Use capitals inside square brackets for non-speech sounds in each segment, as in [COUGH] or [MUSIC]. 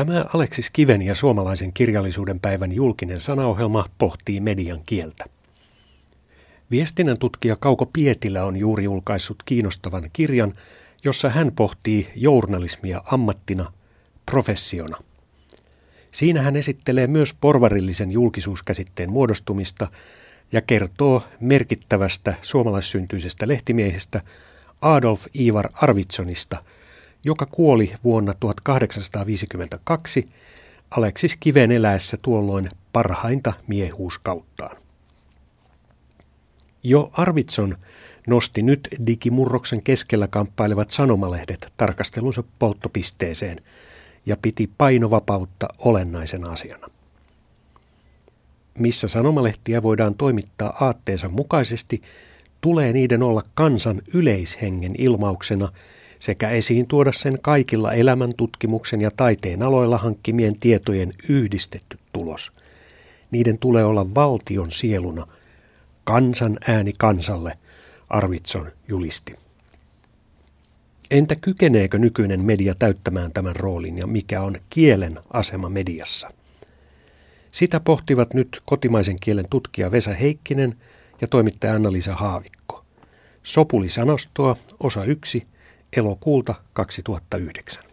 Tämä Aleksis Kiven ja suomalaisen kirjallisuuden päivän julkinen sanaohjelma pohtii median kieltä. Viestinnän tutkija Kauko Pietilä on juuri julkaissut kiinnostavan kirjan, jossa hän pohtii journalismia ammattina, professiona. Siinä hän esittelee myös porvarillisen julkisuuskäsitteen muodostumista ja kertoo merkittävästä suomalaissyntyisestä lehtimiehestä Adolf Ivar Arvitsonista, joka kuoli vuonna 1852 Aleksis Kiven eläessä tuolloin parhainta miehuuskauttaan. Jo Arvitson nosti nyt digimurroksen keskellä kamppailevat sanomalehdet tarkastelunsa polttopisteeseen ja piti painovapautta olennaisena asiana. Missä sanomalehtiä voidaan toimittaa aatteensa mukaisesti, tulee niiden olla kansan yleishengen ilmauksena sekä esiin tuoda sen kaikilla elämäntutkimuksen ja taiteen aloilla hankkimien tietojen yhdistetty tulos. Niiden tulee olla valtion sieluna, kansan ääni kansalle, Arvitson julisti. Entä kykeneekö nykyinen media täyttämään tämän roolin ja mikä on kielen asema mediassa? Sitä pohtivat nyt kotimaisen kielen tutkija Vesa Heikkinen ja toimittaja Anna-Liisa Haavikko. Sopuli sanostoa, osa 1, elokuulta 2009.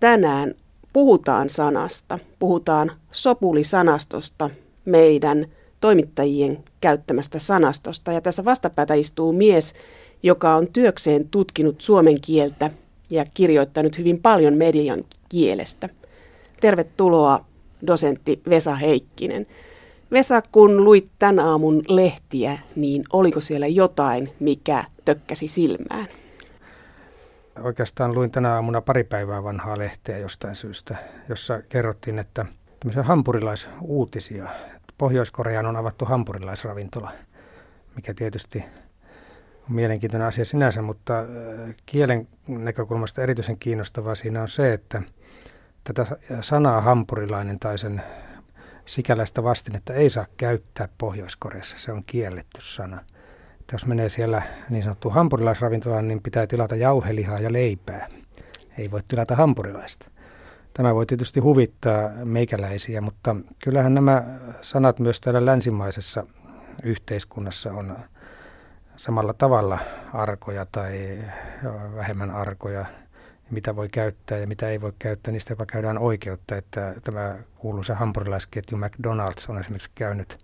Tänään puhutaan sanasta, puhutaan sopulisanastosta, meidän toimittajien käyttämästä sanastosta. Ja tässä vastapäätä istuu mies, joka on työkseen tutkinut suomen kieltä ja kirjoittanut hyvin paljon median kielestä. Tervetuloa dosentti Vesa Heikkinen. Vesa, kun luit tämän aamun lehtiä, niin oliko siellä jotain, mikä tökkäsi silmään? Oikeastaan luin tänä aamuna pari päivää vanhaa lehteä jostain syystä, jossa kerrottiin, että tämmöisiä hampurilaisuutisia. Pohjois-Koreaan on avattu hampurilaisravintola, mikä tietysti on mielenkiintoinen asia sinänsä, mutta äh, kielen näkökulmasta erityisen kiinnostavaa siinä on se, että tätä sanaa hampurilainen tai sen sikäläistä vastinetta ei saa käyttää Pohjois-Koreassa. Se on kielletty sana. Että jos menee siellä niin sanottuun hampurilaisravintolaan, niin pitää tilata jauhelihaa ja leipää. Ei voi tilata hampurilaista. Tämä voi tietysti huvittaa meikäläisiä, mutta kyllähän nämä sanat myös täällä länsimaisessa yhteiskunnassa on samalla tavalla arkoja tai vähemmän arkoja, mitä voi käyttää ja mitä ei voi käyttää, niistä jopa käydään oikeutta. Että tämä kuuluisa hampurilaisketju McDonald's on esimerkiksi käynyt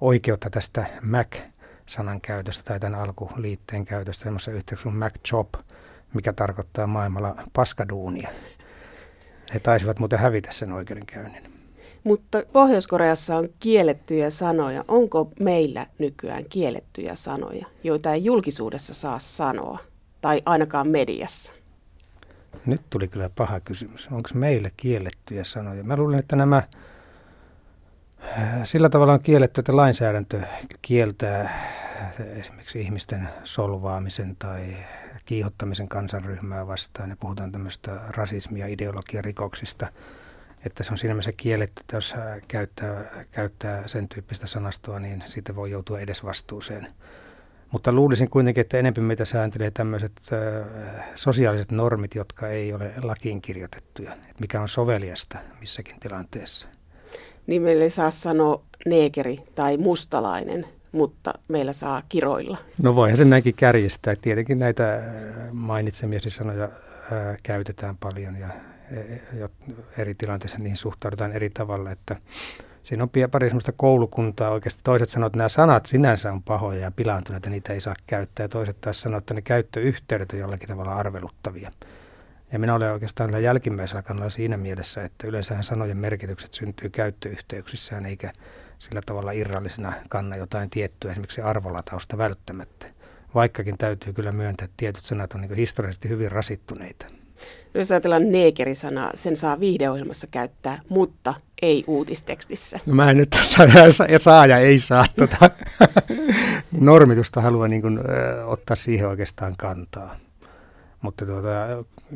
oikeutta tästä Mac-sanan käytöstä tai tämän alkuliitteen käytöstä semmoisessa yhteydessä kuin Mac Chop, mikä tarkoittaa maailmalla paskaduunia. He taisivat muuten hävitä sen oikeudenkäynnin. Mutta Pohjois-Koreassa on kiellettyjä sanoja. Onko meillä nykyään kiellettyjä sanoja, joita ei julkisuudessa saa sanoa, tai ainakaan mediassa? Nyt tuli kyllä paha kysymys. Onko meillä kiellettyjä sanoja? Mä luulen, että nämä sillä tavalla on kielletty, että lainsäädäntö kieltää esimerkiksi ihmisten solvaamisen tai kiihottamisen kansanryhmää vastaan ja puhutaan tämmöistä rasismia, ideologiarikoksista, että se on siinä mielessä kielletty, että jos käyttää, käyttää sen tyyppistä sanastoa, niin siitä voi joutua edes vastuuseen. Mutta luulisin kuitenkin, että enemmän meitä sääntelee tämmöiset sosiaaliset normit, jotka ei ole lakiin kirjoitettuja, että mikä on soveliasta missäkin tilanteessa. Niin meille ei saa sanoa neekeri tai mustalainen, mutta meillä saa kiroilla. No voihan se näinkin kärjistää. Tietenkin näitä mainitsemiesi sanoja ää, käytetään paljon ja e, eri tilanteissa niihin suhtaudutaan eri tavalla, että siinä on pari sellaista koulukuntaa oikeasti. Toiset sanoo, että nämä sanat sinänsä on pahoja ja pilaantuneita, niitä ei saa käyttää. Ja toiset taas sanoo, että ne käyttöyhteydet on jollakin tavalla arveluttavia. Ja minä olen oikeastaan tällä jälkimmäisellä kannalla siinä mielessä, että yleensähän sanojen merkitykset syntyy käyttöyhteyksissään, eikä sillä tavalla irrallisena kanna jotain tiettyä, esimerkiksi arvolatausta välttämättä. Vaikkakin täytyy kyllä myöntää, että tietyt sanat on niin historiallisesti hyvin rasittuneita. Jos ajatellaan neekerisanaa, sen saa viihdeohjelmassa käyttää, mutta ei uutistekstissä. No mä en nyt saa, saa [LAUGHS] ja ei saa tuota [LAUGHS] normitusta halua niin kuin, ö, ottaa siihen oikeastaan kantaa. Mutta tuota,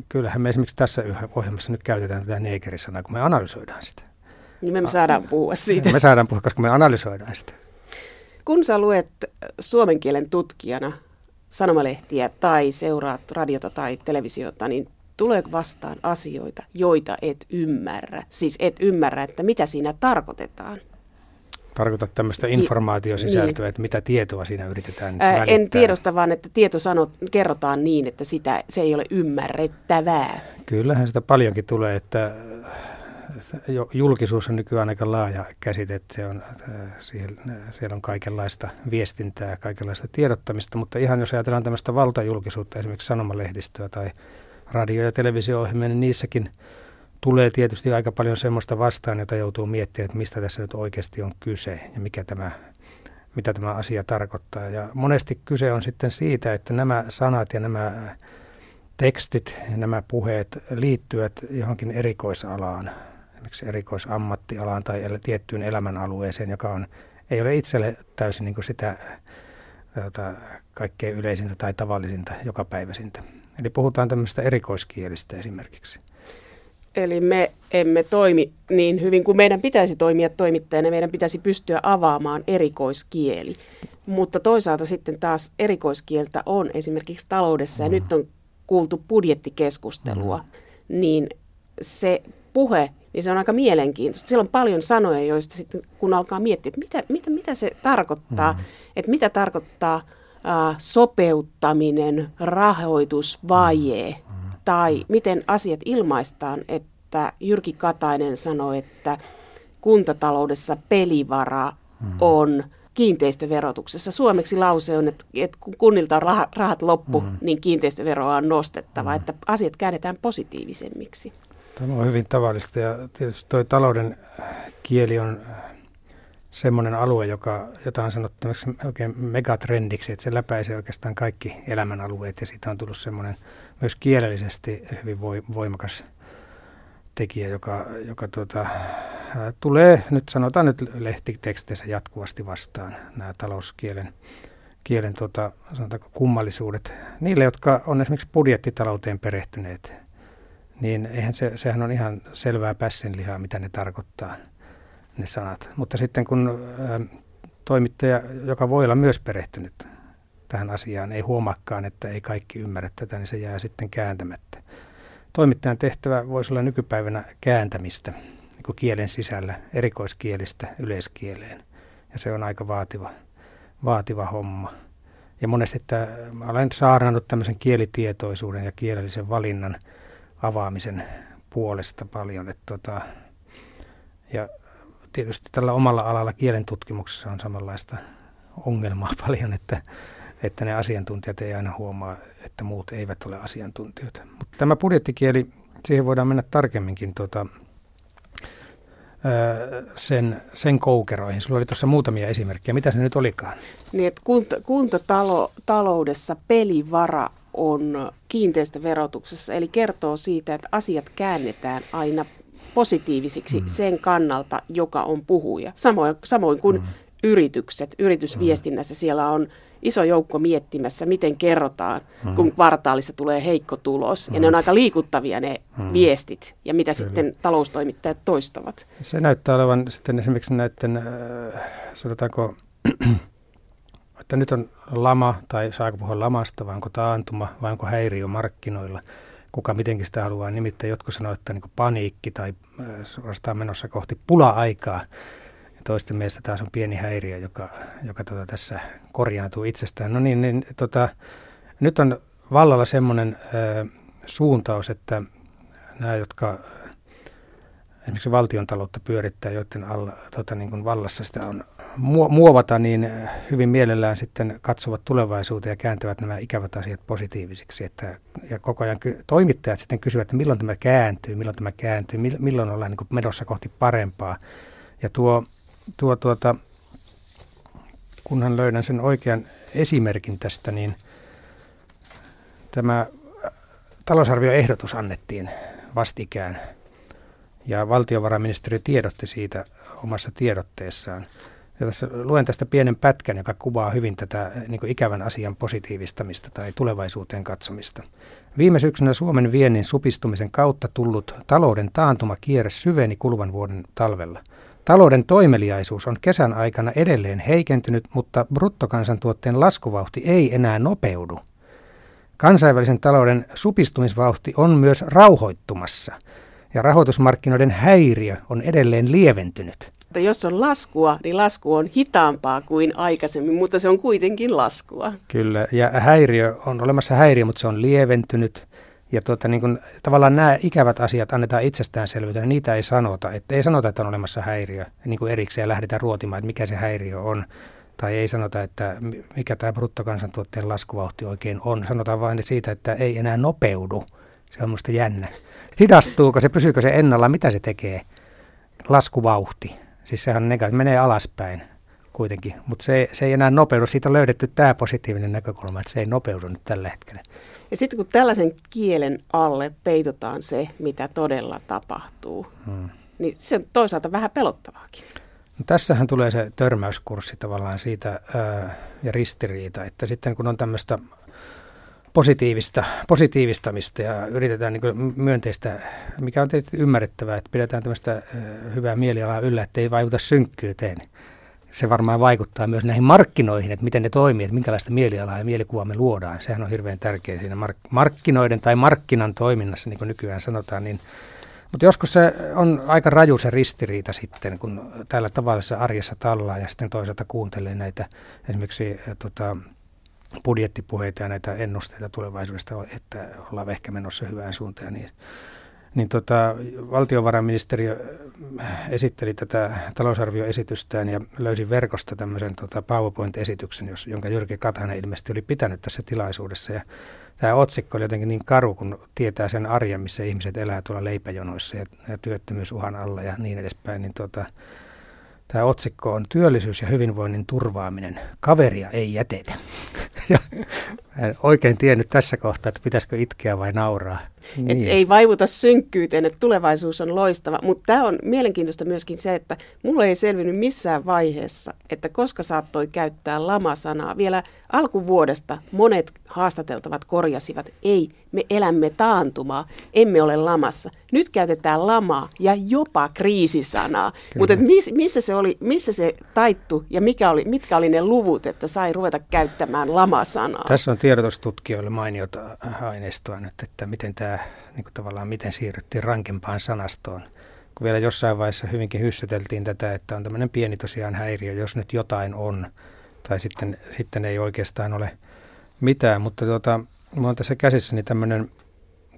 kyllähän me esimerkiksi tässä ohjelmassa nyt käytetään tätä neekerisanaa, kun me analysoidaan sitä. Niin me saadaan puhua siitä. Me saadaan puhua, koska me analysoidaan sitä. Kun sä luet suomen kielen tutkijana sanomalehtiä tai seuraat radiota tai televisiota, niin Tuleeko vastaan asioita, joita et ymmärrä? Siis et ymmärrä, että mitä siinä tarkoitetaan. Tarkoitat tämmöistä informaatiosisältöä, niin. että mitä tietoa siinä yritetään Ää, En tiedosta, vaan että tieto sanot, kerrotaan niin, että sitä, se ei ole ymmärrettävää. Kyllähän sitä paljonkin tulee, että julkisuus on nykyään aika laaja käsite, että se on, siellä, siellä on kaikenlaista viestintää, kaikenlaista tiedottamista, mutta ihan jos ajatellaan tämmöistä valtajulkisuutta, esimerkiksi sanomalehdistöä tai radio- ja televisio-ohjelmia, niin niissäkin tulee tietysti aika paljon semmoista vastaan, jota joutuu miettimään, että mistä tässä nyt oikeasti on kyse ja mikä tämä, mitä tämä asia tarkoittaa. Ja monesti kyse on sitten siitä, että nämä sanat ja nämä tekstit ja nämä puheet liittyvät johonkin erikoisalaan, esimerkiksi erikoisammattialaan tai tiettyyn elämänalueeseen, joka on, ei ole itselle täysin niin sitä jota, kaikkein yleisintä tai tavallisinta, jokapäiväisintä. Eli puhutaan tämmöistä erikoiskielistä esimerkiksi. Eli me emme toimi niin hyvin kuin meidän pitäisi toimia toimittajana. Meidän pitäisi pystyä avaamaan erikoiskieli. Mutta toisaalta sitten taas erikoiskieltä on esimerkiksi taloudessa, ja mm. nyt on kuultu budjettikeskustelua, mm. niin se puhe, niin se on aika mielenkiintoista. Siellä on paljon sanoja, joista sitten kun alkaa miettiä, että mitä, mitä, mitä se tarkoittaa, mm. että mitä tarkoittaa äh, sopeuttaminen, rahoitusvaje, mm tai miten asiat ilmaistaan, että Jyrki Katainen sanoi, että kuntataloudessa pelivara mm. on kiinteistöverotuksessa. Suomeksi lause on, että, kun kunnilta on rahat loppu, mm. niin kiinteistöveroa on nostettava, mm. että asiat käännetään positiivisemmiksi. Tämä on hyvin tavallista ja tietysti tuo talouden kieli on semmoinen alue, joka, jota on sanottu oikein megatrendiksi, että se läpäisee oikeastaan kaikki elämänalueet ja siitä on tullut semmoinen myös kielellisesti hyvin voimakas tekijä, joka, joka tuota, tulee nyt sanotaan nyt lehtiteksteissä jatkuvasti vastaan nämä talouskielen kielen tuota, sanotaanko kummallisuudet. Niille, jotka on esimerkiksi budjettitalouteen perehtyneet, niin eihän se, sehän on ihan selvää pässinlihaa, mitä ne tarkoittaa – ne sanat. Mutta sitten kun toimittaja, joka voi olla myös perehtynyt tähän asiaan, ei huomaakaan, että ei kaikki ymmärrä tätä, niin se jää sitten kääntämättä. Toimittajan tehtävä voisi olla nykypäivänä kääntämistä niin kuin kielen sisällä erikoiskielistä yleiskieleen. Ja se on aika vaativa, vaativa homma. Ja monesti että olen saarnannut tämmöisen kielitietoisuuden ja kielellisen valinnan avaamisen puolesta paljon. Että tota, ja tietysti tällä omalla alalla kielen tutkimuksessa on samanlaista ongelmaa [LAUGHS] paljon, että, että ne asiantuntijat ei aina huomaa, että muut eivät ole asiantuntijoita. Mutta tämä budjettikieli, siihen voidaan mennä tarkemminkin tuota, sen, sen koukeroihin. Sulla oli tuossa muutamia esimerkkejä. Mitä se nyt olikaan? Niin, että kunta, kuntataloudessa pelivara on kiinteistöverotuksessa, eli kertoo siitä, että asiat käännetään aina positiivisiksi mm. sen kannalta, joka on puhuja. Samoin, samoin kuin mm. yritykset, yritysviestinnässä siellä on iso joukko miettimässä, miten kerrotaan, mm. kun kvartaalissa tulee heikko tulos. Mm. Ja ne on mm. aika liikuttavia ne mm. viestit ja mitä Kyllä. sitten taloustoimittajat toistavat. Se näyttää olevan sitten esimerkiksi näiden, äh, sanotaanko, [CLEARS THROAT] että nyt on lama, tai saako puhua lamasta, vai onko taantuma, vai onko häiriö markkinoilla – kuka mitenkin sitä haluaa nimittäin. Jotkut sanoo, että niin paniikki tai äh, suorastaan menossa kohti pula-aikaa. Ja toisten mielestä taas on pieni häiriö, joka, joka tota, tässä korjaantuu itsestään. No niin, niin tota, nyt on vallalla semmoinen äh, suuntaus, että nämä, jotka esimerkiksi valtion taloutta pyörittää, joiden alla, tota, niin kuin vallassa sitä on muovata, niin hyvin mielellään sitten katsovat tulevaisuuteen ja kääntävät nämä ikävät asiat positiivisiksi. Että, ja koko ajan ky- toimittajat sitten kysyvät, että milloin tämä kääntyy, milloin tämä kääntyy, milloin ollaan niin kuin menossa kohti parempaa. Ja tuo, tuo tuota, kunhan löydän sen oikean esimerkin tästä, niin tämä talousarvioehdotus annettiin vastikään – ja valtiovarainministeriö tiedotti siitä omassa tiedotteessaan. Ja tässä luen tästä pienen pätkän, joka kuvaa hyvin tätä niin ikävän asian positiivistamista tai tulevaisuuteen katsomista. Viime syksynä Suomen viennin supistumisen kautta tullut talouden taantumakierre syveni kuluvan vuoden talvella. Talouden toimeliaisuus on kesän aikana edelleen heikentynyt, mutta bruttokansantuotteen laskuvauhti ei enää nopeudu. Kansainvälisen talouden supistumisvauhti on myös rauhoittumassa ja rahoitusmarkkinoiden häiriö on edelleen lieventynyt. Jos on laskua, niin lasku on hitaampaa kuin aikaisemmin, mutta se on kuitenkin laskua. Kyllä, ja häiriö on olemassa häiriö, mutta se on lieventynyt. Ja tuota, niin kun, tavallaan nämä ikävät asiat annetaan itsestäänselvyytenä, niitä ei sanota. Että ei sanota, että on olemassa häiriö niin kuin erikseen ja lähdetään ruotimaan, että mikä se häiriö on. Tai ei sanota, että mikä tämä bruttokansantuotteen laskuvauhti oikein on. Sanotaan vain siitä, että ei enää nopeudu. Se on minusta jännä. Hidastuuko se, pysyykö se ennalla, mitä se tekee? Laskuvauhti. Siis sehän on negatiivinen, menee alaspäin kuitenkin, mutta se, se ei enää nopeudu. Siitä on löydetty tämä positiivinen näkökulma, että se ei nopeudu nyt tällä hetkellä. Ja sitten kun tällaisen kielen alle peitotaan se, mitä todella tapahtuu, hmm. niin se on toisaalta vähän pelottavaakin. No tässähän tulee se törmäyskurssi tavallaan siitä ää, ja ristiriita, että sitten kun on tämmöistä positiivista, positiivistamista ja yritetään niin myönteistä, mikä on tietysti ymmärrettävää, että pidetään tämmöistä hyvää mielialaa yllä, että ei vaikuta synkkyyteen. Se varmaan vaikuttaa myös näihin markkinoihin, että miten ne toimii, että minkälaista mielialaa ja mielikuvaa me luodaan. Sehän on hirveän tärkeä siinä mark- markkinoiden tai markkinan toiminnassa, niin kuin nykyään sanotaan. Niin, mutta joskus se on aika raju se ristiriita sitten, kun täällä tavallisessa arjessa tallaa ja sitten toisaalta kuuntelee näitä esimerkiksi tota, budjettipuheita ja näitä ennusteita tulevaisuudesta, että ollaan ehkä menossa hyvään suuntaan. Niin, niin tota, valtiovarainministeriö esitteli tätä talousarvioesitystään ja löysi verkosta tämmöisen tota PowerPoint-esityksen, jos, jonka Jyrki Katainen ilmeisesti oli pitänyt tässä tilaisuudessa. Ja tämä otsikko oli jotenkin niin karu, kun tietää sen arjen, missä ihmiset elää tuolla leipäjonoissa ja, ja työttömyysuhan alla ja niin edespäin. Niin tota, Tämä otsikko on työllisyys ja hyvinvoinnin turvaaminen. Kaveria ei jätetä. [LAUGHS] Ja en oikein tiennyt tässä kohtaa, että pitäisikö itkeä vai nauraa. Niin. Et ei vaivuta synkkyyteen, että tulevaisuus on loistava. Mutta tämä on mielenkiintoista myöskin se, että mulle ei selvinnyt missään vaiheessa, että koska saattoi käyttää lama-sanaa. Vielä alkuvuodesta monet haastateltavat korjasivat, ei, me elämme taantumaa, emme ole lamassa. Nyt käytetään lamaa ja jopa kriisisanaa. Mutta miss, missä, se oli, missä se taittu ja mikä oli, mitkä oli ne luvut, että sai ruveta käyttämään lama-sanaa? Tässä on tiedotustutkijoille mainiota aineistoa nyt, että miten tämä niin kuin tavallaan miten siirryttiin rankempaan sanastoon. Kun vielä jossain vaiheessa hyvinkin hyssyteltiin tätä, että on tämmöinen pieni tosiaan häiriö, jos nyt jotain on, tai sitten, sitten ei oikeastaan ole mitään. Mutta tuota, minulla on tässä käsissäni tämmöinen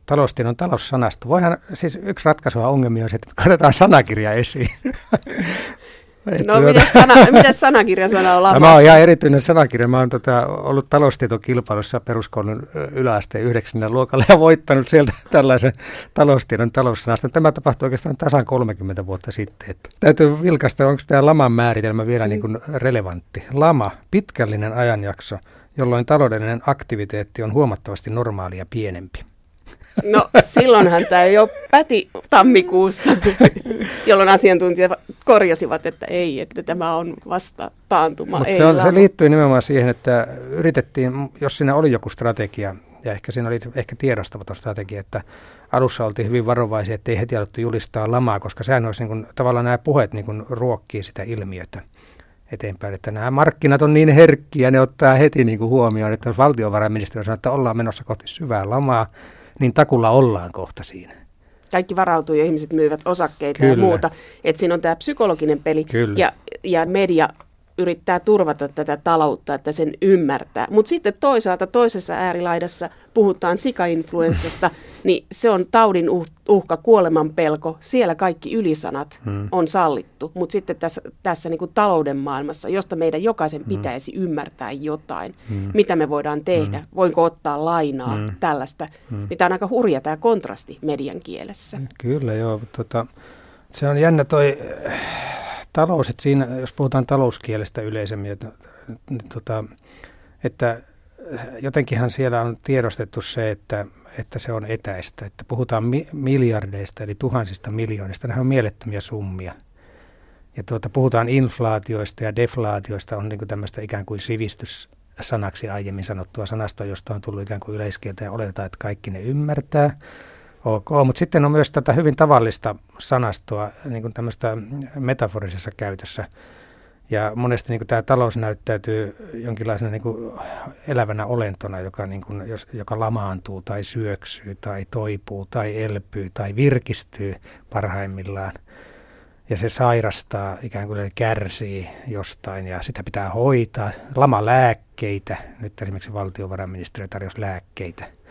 taloustiedon taloussanasto. Voihan, siis yksi ratkaisu ongelmia on se, että katsotaan sanakirja esiin. No, miten, sana, miten sanakirjasana on Tämä on ihan erityinen sanakirja. Mä oon tota, ollut taloustietokilpailussa peruskoulun yläasteen yhdeksännen luokalla ja voittanut sieltä [LAUGHS] tällaisen taloustiedon taloussanasta. Tämä tapahtui oikeastaan tasan 30 vuotta sitten. Että täytyy vilkaista, onko tämä laman määritelmä vielä mm. niin kuin relevantti. Lama, pitkällinen ajanjakso, jolloin taloudellinen aktiviteetti on huomattavasti normaalia pienempi. No silloinhan tämä jo päti tammikuussa, [LAUGHS] jolloin asiantuntijat korjasivat, että ei, että tämä on vasta taantuma. Mutta se, on, se liittyy nimenomaan siihen, että yritettiin, jos siinä oli joku strategia, ja ehkä siinä oli ehkä tiedostamaton strategia, että alussa oltiin hyvin varovaisia, että ei heti alettu julistaa lamaa, koska sehän olisi niin kuin, tavallaan nämä puheet niin kuin ruokkii sitä ilmiötä eteenpäin, että nämä markkinat on niin herkkiä, ne ottaa heti niin kuin huomioon, että jos valtiovarainministeriö sanoo, että ollaan menossa kohti syvää lamaa, niin takulla ollaan kohta siinä. Kaikki varautuu ja ihmiset myyvät osakkeita Kyllä. ja muuta. Että siinä on tämä psykologinen peli Kyllä. ja, ja media yrittää turvata tätä taloutta, että sen ymmärtää. Mutta sitten toisaalta toisessa äärilaidassa puhutaan sikainfluenssasta, niin se on taudin uh, uhka, kuoleman pelko. Siellä kaikki ylisanat hmm. on sallittu. Mutta sitten tässä, tässä niin kuin talouden maailmassa, josta meidän jokaisen hmm. pitäisi hmm. ymmärtää jotain, hmm. mitä me voidaan tehdä, hmm. voinko ottaa lainaa, hmm. tällaista. Hmm. Niin tämä on aika hurja tämä kontrasti median kielessä. Kyllä joo, tota, se on jännä toi talous, että siinä, jos puhutaan talouskielestä yleisemmin, että, tota, että jotenkinhan siellä on tiedostettu se, että, että se on etäistä, että puhutaan mi- miljardeista eli tuhansista miljoonista, nämä on mielettömiä summia. Ja tuota, puhutaan inflaatioista ja deflaatioista, on niin tämmöistä ikään kuin sivistyssanaksi aiemmin sanottua sanastoa, josta on tullut ikään kuin yleiskieltä ja oletetaan, että kaikki ne ymmärtää. Ok, mutta sitten on myös tätä hyvin tavallista sanastoa, niin kuin tämmöistä metaforisessa käytössä. Ja monesti niin kuin tämä talous näyttäytyy jonkinlaisena niin kuin elävänä olentona, joka, niin kuin, jos, joka lamaantuu tai syöksyy tai toipuu tai elpyy tai virkistyy parhaimmillaan. Ja se sairastaa, ikään kuin kärsii jostain ja sitä pitää hoitaa. Lama lääkkeitä, nyt esimerkiksi valtiovarainministeriö tarjosi lääkkeitä –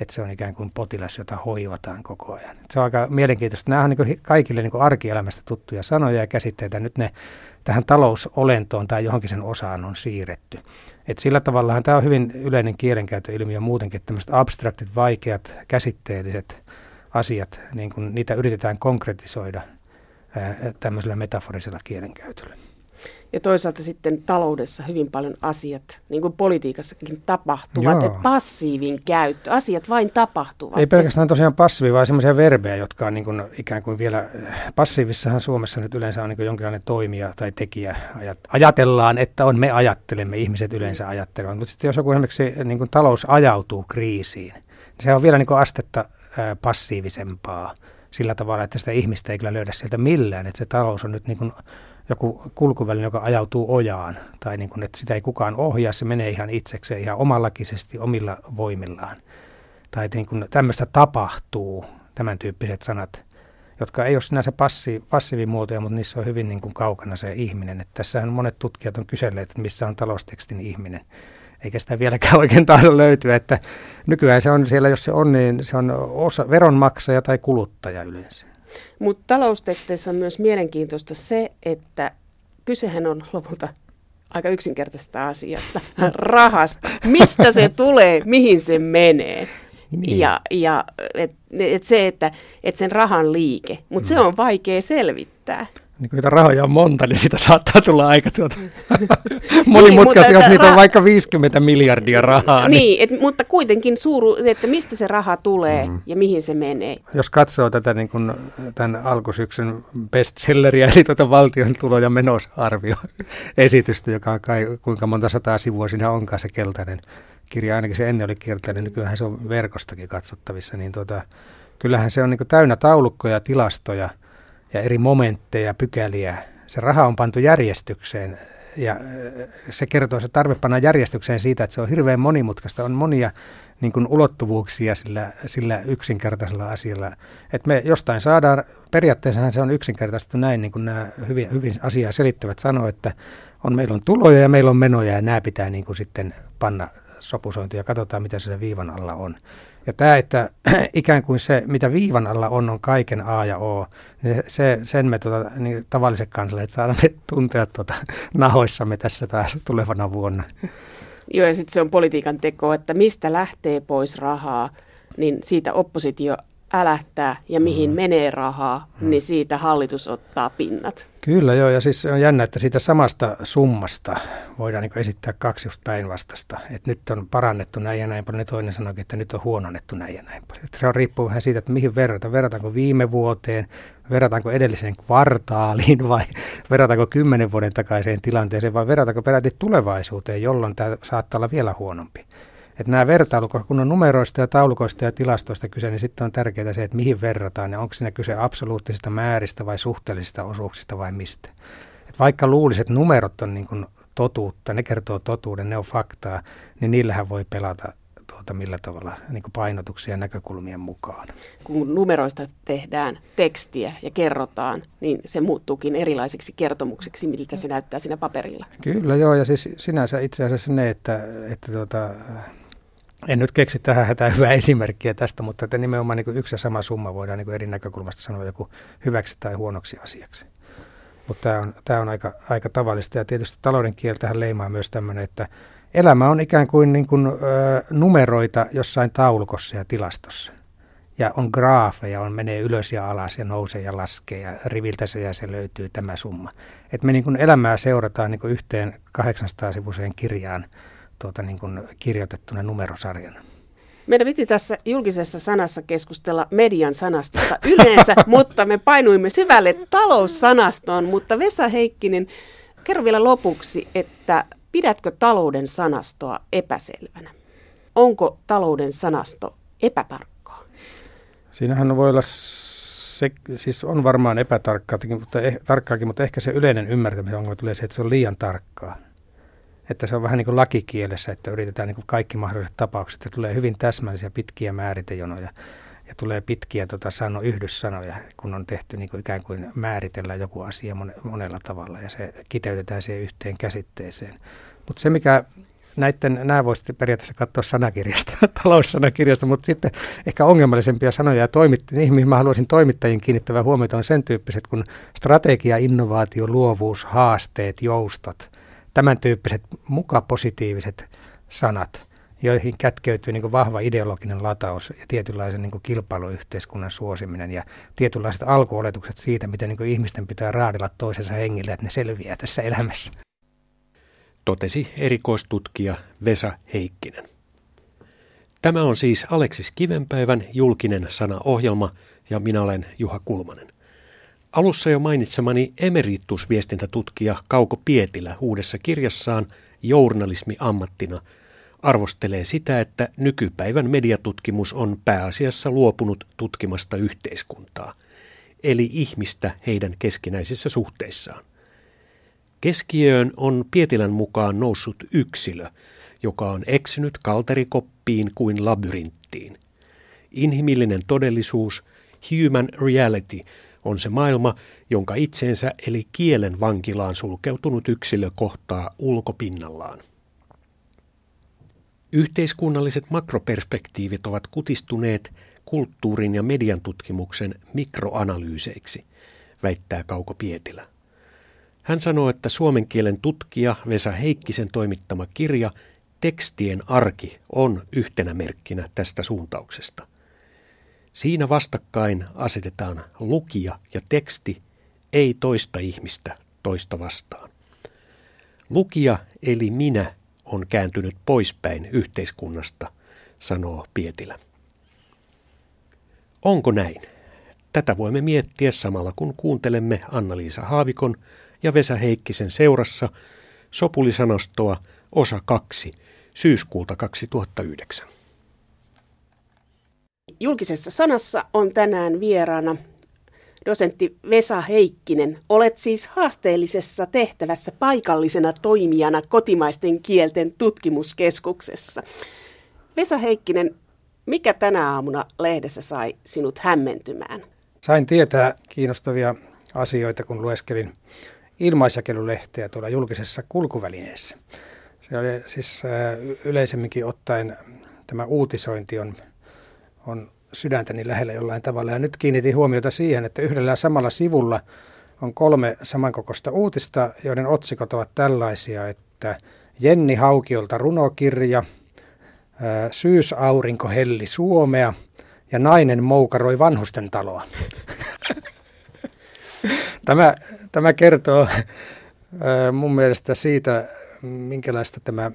että se on ikään kuin potilas, jota hoivataan koko ajan. Se on aika mielenkiintoista. Nämä on niin kaikille niin arkielämästä tuttuja sanoja ja käsitteitä. Nyt ne tähän talousolentoon tai johonkin sen osaan on siirretty. Et sillä tavallahan tämä on hyvin yleinen kielenkäytöilmiö muutenkin, että tämmöiset abstraktit, vaikeat, käsitteelliset asiat, niin kun niitä yritetään konkretisoida ää, tämmöisellä metaforisella kielenkäytöllä. Ja toisaalta sitten taloudessa hyvin paljon asiat, niin kuin politiikassakin tapahtuvat, Joo. että passiivin käyttö, asiat vain tapahtuvat. Ei pelkästään tosiaan passiivi, vaan semmoisia verbejä, jotka on niin kuin ikään kuin vielä, passiivissahan Suomessa nyt yleensä on niin kuin jonkinlainen toimija tai tekijä. Ajatellaan, että on me ajattelemme, ihmiset yleensä ajattelevat, mutta sitten jos joku esimerkiksi niin kuin talous ajautuu kriisiin, niin se on vielä niin kuin astetta passiivisempaa sillä tavalla, että sitä ihmistä ei kyllä löydä sieltä millään, että se talous on nyt niin kuin joku kulkuväline, joka ajautuu ojaan, tai niin kuin, että sitä ei kukaan ohjaa, se menee ihan itsekseen, ihan omallakisesti, omilla voimillaan. Tai niin kuin, tämmöistä tapahtuu, tämän tyyppiset sanat, jotka ei ole sinänsä passi, passiivimuotoja, mutta niissä on hyvin niin kuin kaukana se ihminen. Että tässähän monet tutkijat on kyselleet, että missä on taloustekstin ihminen. Eikä sitä vieläkään oikein tahdo löytyä, että nykyään se on siellä, jos se on, niin se on osa, veronmaksaja tai kuluttaja yleensä. Mutta talousteksteissä on myös mielenkiintoista se, että kysehän on lopulta aika yksinkertaisesta asiasta, [LAUGHS] rahasta. Mistä se tulee, mihin se menee. Niin. Ja, ja et, et se, että et sen rahan liike, mutta mm. se on vaikea selvittää niin kun niitä rahoja on monta, niin sitä saattaa tulla aika tuota [LAUGHS] monimutkaista, niin, jos niitä ra- on vaikka 50 miljardia rahaa. Niin, niin et, mutta kuitenkin suuru, että mistä se raha tulee mm. ja mihin se menee. Jos katsoo tätä niin kun, tämän alkusyksyn bestselleriä, eli tuota valtion tulo- ja menosarvio-esitystä, joka on kai, kuinka monta sataa sivua siinä onkaan se keltainen kirja, ainakin se ennen oli keltainen, nykyään se on verkostakin katsottavissa, niin tuota, kyllähän se on niin täynnä taulukkoja, tilastoja – ja eri momentteja, pykäliä. Se raha on pantu järjestykseen ja äh, se kertoo se tarve panna järjestykseen siitä, että se on hirveän monimutkaista. On monia niin kuin ulottuvuuksia sillä, sillä yksinkertaisella asialla. Että me jostain saadaan, periaatteessahan se on yksinkertaistettu näin, niin kuin nämä hyvin, hyvin asiaa selittävät sanoo, että on, meillä on tuloja ja meillä on menoja ja nämä pitää niin kuin sitten panna sopusointia ja katsotaan, mitä se viivan alla on. Ja tämä, että [CLEARS THROAT] ikään kuin se, mitä viivan alla on, on kaiken A ja O, niin se, sen me tuota, niin tavalliset kansalaiset saadaan tuntea tuota, [LAUGHS] nahoissamme tässä taas tulevana vuonna. [LAUGHS] Joo, ja sitten se on politiikan teko, että mistä lähtee pois rahaa, niin siitä oppositio älähtää ja mihin mm. menee rahaa, mm. niin siitä hallitus ottaa pinnat. Kyllä joo, ja siis on jännä, että siitä samasta summasta voidaan niin esittää kaksi just päinvastasta. Että nyt on parannettu näin ja näin paljon, ja toinen sanoo, että nyt on huononnettu näin ja näin paljon. Että se on riippuu vähän siitä, että mihin verrataan. Verrataanko viime vuoteen, verrataanko edelliseen kvartaaliin [LAUGHS] vai verrataanko kymmenen vuoden takaiseen tilanteeseen vai verrataanko peräti tulevaisuuteen, jolloin tämä saattaa olla vielä huonompi. Että nämä vertailu, kun on numeroista ja taulukoista ja tilastoista kyse, niin sitten on tärkeää se, että mihin verrataan ja onko siinä kyse absoluuttisista määristä vai suhteellisista osuuksista vai mistä. Et vaikka luuliset että numerot on niin kuin totuutta, ne kertoo totuuden, ne on faktaa, niin niillähän voi pelata tuota millä tavalla niin kuin painotuksia ja näkökulmien mukaan. Kun numeroista tehdään tekstiä ja kerrotaan, niin se muuttuukin erilaiseksi kertomukseksi, miltä se näyttää siinä paperilla. Kyllä joo, ja siis sinänsä itse asiassa ne, että, että tuota, en nyt keksi tähän hätään hyvää esimerkkiä tästä, mutta että nimenomaan niin yksi ja sama summa voidaan niin eri näkökulmasta sanoa joku hyväksi tai huonoksi asiaksi. Mutta tämä on, tämä on aika, aika tavallista ja tietysti talouden kieltähän leimaa myös tämmöinen, että elämä on ikään kuin, niin kuin ö, numeroita jossain taulukossa ja tilastossa. Ja on graafeja, on menee ylös ja alas ja nousee ja laskee ja riviltä se ja se löytyy tämä summa. Et me niin kuin elämää seurataan niin kuin yhteen 800-sivuiseen kirjaan tuota, niin kuin kirjoitettuna numerosarjana. Meidän piti tässä julkisessa sanassa keskustella median sanastosta yleensä, [LAUGHS] mutta me painuimme syvälle taloussanastoon. Mutta Vesa Heikkinen, kerro vielä lopuksi, että pidätkö talouden sanastoa epäselvänä? Onko talouden sanasto epätarkkaa? Siinähän voi olla se siis on varmaan epätarkkaakin, mutta, eh, tarkkaakin, mutta ehkä se yleinen ymmärtämisen ongelma tulee se, että se on liian tarkkaa. Että se on vähän niin kuin lakikielessä, että yritetään niin kuin kaikki mahdolliset tapaukset, että tulee hyvin täsmällisiä pitkiä määritejonoja ja tulee pitkiä tota, sano, yhdyssanoja, kun on tehty niin kuin ikään kuin määritellään joku asia monella tavalla ja se kiteytetään siihen yhteen käsitteeseen. Mutta se, mikä näiden, nämä voisi periaatteessa katsoa sanakirjasta, [LAUGHS] taloussanakirjasta, mutta sitten ehkä ongelmallisempia sanoja ja toimit, niihin, mihin mä haluaisin toimittajien kiinnittävää huomiota on sen tyyppiset kuin strategia, innovaatio, luovuus, haasteet, joustot, tämän tyyppiset muka positiiviset sanat, joihin kätkeytyy niin vahva ideologinen lataus ja tietynlaisen niin kilpailuyhteiskunnan suosiminen ja tietynlaiset alkuoletukset siitä, miten niin ihmisten pitää raadilla toisensa hengille, että ne selviää tässä elämässä totesi erikoistutkija Vesa Heikkinen. Tämä on siis Aleksis Kivenpäivän julkinen sanaohjelma ja minä olen Juha Kulmanen. Alussa jo mainitsemani emeritusviestintätutkija Kauko Pietilä uudessa kirjassaan Journalismi ammattina arvostelee sitä, että nykypäivän mediatutkimus on pääasiassa luopunut tutkimasta yhteiskuntaa, eli ihmistä heidän keskinäisissä suhteissaan. Keskiöön on Pietilän mukaan noussut yksilö, joka on eksynyt kalterikoppiin kuin labyrinttiin. Inhimillinen todellisuus, human reality, on se maailma, jonka itseensä eli kielen vankilaan sulkeutunut yksilö kohtaa ulkopinnallaan. Yhteiskunnalliset makroperspektiivit ovat kutistuneet kulttuurin ja median tutkimuksen mikroanalyyseiksi, väittää Kauko Pietilä. Hän sanoo, että suomen kielen tutkija Vesa Heikkisen toimittama kirja Tekstien arki on yhtenä merkkinä tästä suuntauksesta. Siinä vastakkain asetetaan lukija ja teksti, ei toista ihmistä toista vastaan. Lukija eli minä on kääntynyt poispäin yhteiskunnasta, sanoo Pietilä. Onko näin? Tätä voimme miettiä samalla kun kuuntelemme Anna-Liisa Haavikon ja Vesa Heikkisen seurassa Sopulisanostoa osa 2 syyskuulta 2009. Julkisessa sanassa on tänään vieraana dosentti Vesa Heikkinen. Olet siis haasteellisessa tehtävässä paikallisena toimijana kotimaisten kielten tutkimuskeskuksessa. Vesa Heikkinen, mikä tänä aamuna lehdessä sai sinut hämmentymään? Sain tietää kiinnostavia asioita, kun lueskelin ilmaisjakelulehteä tuolla julkisessa kulkuvälineessä. Se oli siis yleisemminkin ottaen tämä uutisointi on, on sydäntäni lähellä jollain tavalla. Ja nyt kiinnitin huomiota siihen, että yhdellä samalla sivulla on kolme samankokoista uutista, joiden otsikot ovat tällaisia, että Jenni Haukiolta runokirja, Syysaurinko helli Suomea ja nainen moukaroi vanhusten taloa. [LAUGHS] Tämä, tämä kertoo mun mielestä siitä, minkälaista tämä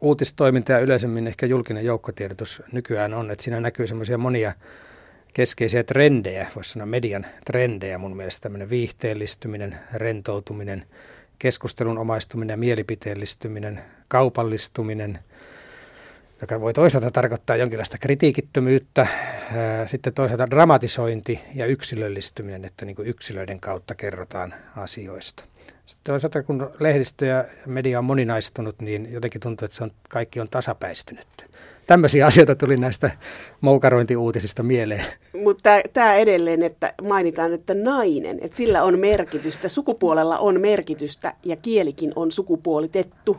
uutistoiminta ja yleisemmin ehkä julkinen joukkotiedotus nykyään on, että siinä näkyy semmoisia monia keskeisiä trendejä, voisi sanoa median trendejä mun mielestä, tämmöinen viihteellistyminen, rentoutuminen, keskustelun omaistuminen ja mielipiteellistyminen, kaupallistuminen – joka voi toisaalta tarkoittaa jonkinlaista kritiikittömyyttä, sitten toisaalta dramatisointi ja yksilöllistyminen, että niin kuin yksilöiden kautta kerrotaan asioista. Sitten toisaalta kun lehdistö ja media on moninaistunut, niin jotenkin tuntuu, että se on, kaikki on tasapäistynyt. Tämmöisiä [LAUGHS] asioita tuli näistä moukarointiuutisista mieleen. Mutta tämä edelleen, että mainitaan, että nainen, että sillä on merkitystä, sukupuolella on merkitystä ja kielikin on sukupuolitettu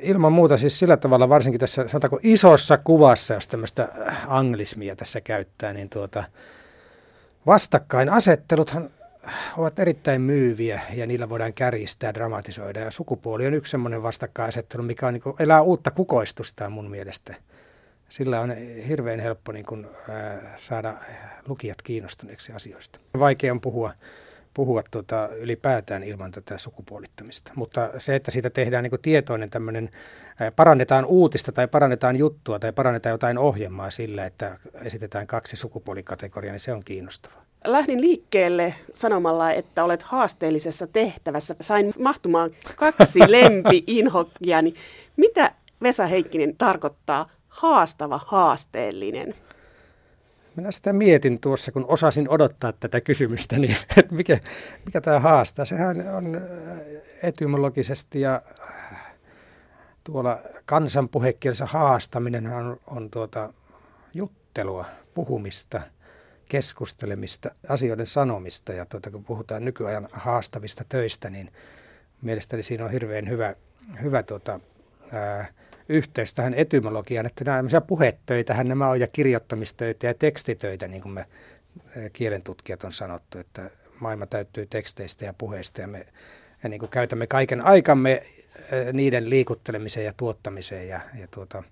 ilman muuta siis sillä tavalla, varsinkin tässä sanotaanko isossa kuvassa, jos tämmöistä anglismia tässä käyttää, niin tuota, vastakkainasetteluthan ovat erittäin myyviä ja niillä voidaan kärjistää dramatisoida. Ja sukupuoli on yksi semmoinen vastakkainasettelu, mikä on, niin kuin, elää uutta kukoistusta mun mielestä. Sillä on hirveän helppo niin kuin, äh, saada lukijat kiinnostuneeksi asioista. Vaikea on puhua puhua tuota, ylipäätään ilman tätä sukupuolittamista. Mutta se, että siitä tehdään niin tietoinen tämmöinen, parannetaan uutista tai parannetaan juttua tai parannetaan jotain ohjelmaa sillä, että esitetään kaksi sukupuolikategoriaa, niin se on kiinnostavaa. Lähdin liikkeelle sanomalla, että olet haasteellisessa tehtävässä. Sain mahtumaan kaksi [LAUGHS] lempi-inhokkiani. Mitä Vesa Heikkinen tarkoittaa haastava, haasteellinen? Minä sitä mietin tuossa, kun osasin odottaa tätä kysymystä, niin [LAUGHS] että mikä, mikä tämä haastaa. Sehän on äh, etymologisesti ja äh, tuolla kansanpuhekielessä haastaminen on, on tuota juttelua, puhumista, keskustelemista, asioiden sanomista. Ja tuota, kun puhutaan nykyajan haastavista töistä, niin mielestäni siinä on hirveän hyvä, hyvä tuota, ää, yhteys tähän etymologiaan, että nämä puhetöitähän nämä on ja kirjoittamistöitä ja tekstitöitä, niin kuin me kielentutkijat on sanottu, että maailma täyttyy teksteistä ja puheista ja me ja niin kuin käytämme kaiken aikamme niiden liikuttelemiseen ja tuottamiseen ja, ja tuota,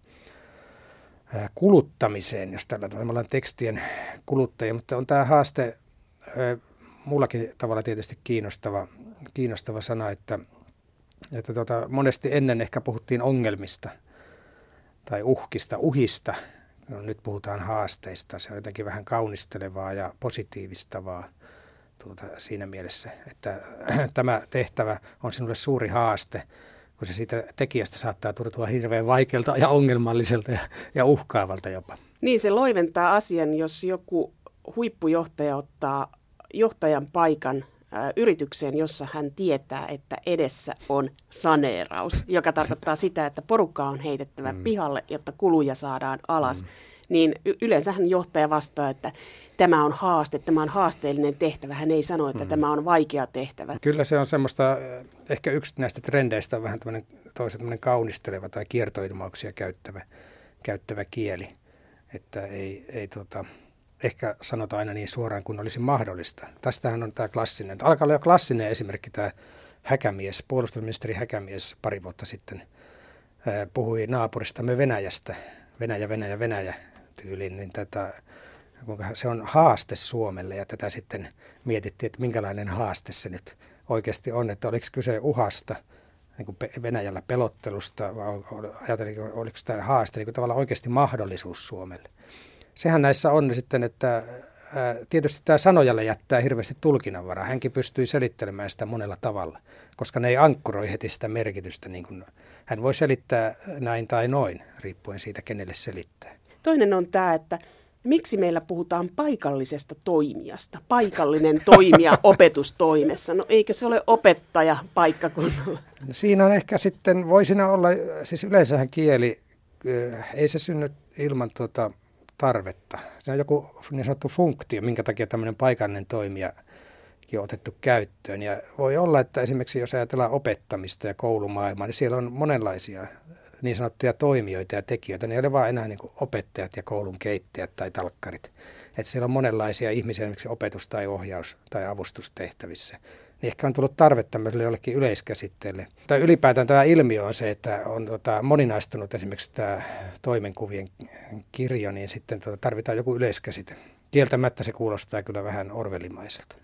kuluttamiseen, jos tällä tavalla me ollaan tekstien kuluttajia, mutta on tämä haaste muullakin tavalla tietysti kiinnostava, kiinnostava sana, että, että tuota, monesti ennen ehkä puhuttiin ongelmista – tai uhkista, uhista. No, nyt puhutaan haasteista. Se on jotenkin vähän kaunistelevaa ja positiivistavaa tuota, siinä mielessä, että [CLEARS THROAT] tämä tehtävä on sinulle suuri haaste, kun se siitä tekijästä saattaa turtua hirveän vaikealta ja ongelmalliselta ja, ja uhkaavalta jopa. Niin, se loiventaa asian, jos joku huippujohtaja ottaa johtajan paikan yritykseen, jossa hän tietää, että edessä on saneeraus, joka tarkoittaa sitä, että porukka on heitettävä mm. pihalle, jotta kuluja saadaan alas. Mm. Niin y- yleensähän johtaja vastaa, että tämä on haaste, tämä on haasteellinen tehtävä. Hän ei sano, että mm. tämä on vaikea tehtävä. Kyllä se on semmoista, ehkä yksi näistä trendeistä on vähän tämmöinen toisen tämmöinen kaunisteleva tai kiertoilmauksia käyttävä, käyttävä kieli. Että ei, ei tota, ehkä sanota aina niin suoraan kuin olisi mahdollista. Tästähän on tämä klassinen, alkaa olla jo klassinen esimerkki tämä Häkämies, puolustusministeri Häkämies pari vuotta sitten puhui naapuristamme Venäjästä, Venäjä, Venäjä, Venäjä tyyliin, niin tätä, kuinka se on haaste Suomelle ja tätä sitten mietittiin, että minkälainen haaste se nyt oikeasti on, että oliko kyse uhasta, niin kuin Venäjällä pelottelusta, vai ajatellaan, oliko tämä haaste niin kuin tavallaan oikeasti mahdollisuus Suomelle sehän näissä on sitten, että tietysti tämä sanojalle jättää hirveästi tulkinnanvaraa. Hänkin pystyy selittelemään sitä monella tavalla, koska ne ei ankkuroi heti sitä merkitystä. Niin kuin hän voi selittää näin tai noin, riippuen siitä, kenelle selittää. Toinen on tämä, että miksi meillä puhutaan paikallisesta toimijasta? Paikallinen toimija [LAUGHS] opetustoimessa. No eikö se ole opettaja paikkakunnalla? No siinä on ehkä sitten, voisina olla, siis yleensähän kieli, ei se synny ilman tuota, tarvetta. Se on joku niin sanottu funktio, minkä takia tämmöinen paikallinen toimija on otettu käyttöön. Ja voi olla, että esimerkiksi jos ajatellaan opettamista ja koulumaailmaa, niin siellä on monenlaisia niin sanottuja toimijoita ja tekijöitä. Ne ei ole vain enää niin opettajat ja koulun keittäjät tai talkkarit. Että siellä on monenlaisia ihmisiä esimerkiksi opetus- tai ohjaus- tai avustustehtävissä niin ehkä on tullut tarve tämmöiselle jollekin yleiskäsitteelle. Tai ylipäätään tämä ilmiö on se, että on tota, moninaistunut esimerkiksi tämä toimenkuvien kirjo, niin sitten tota, tarvitaan joku yleiskäsite. Kieltämättä se kuulostaa kyllä vähän orvelimaiselta.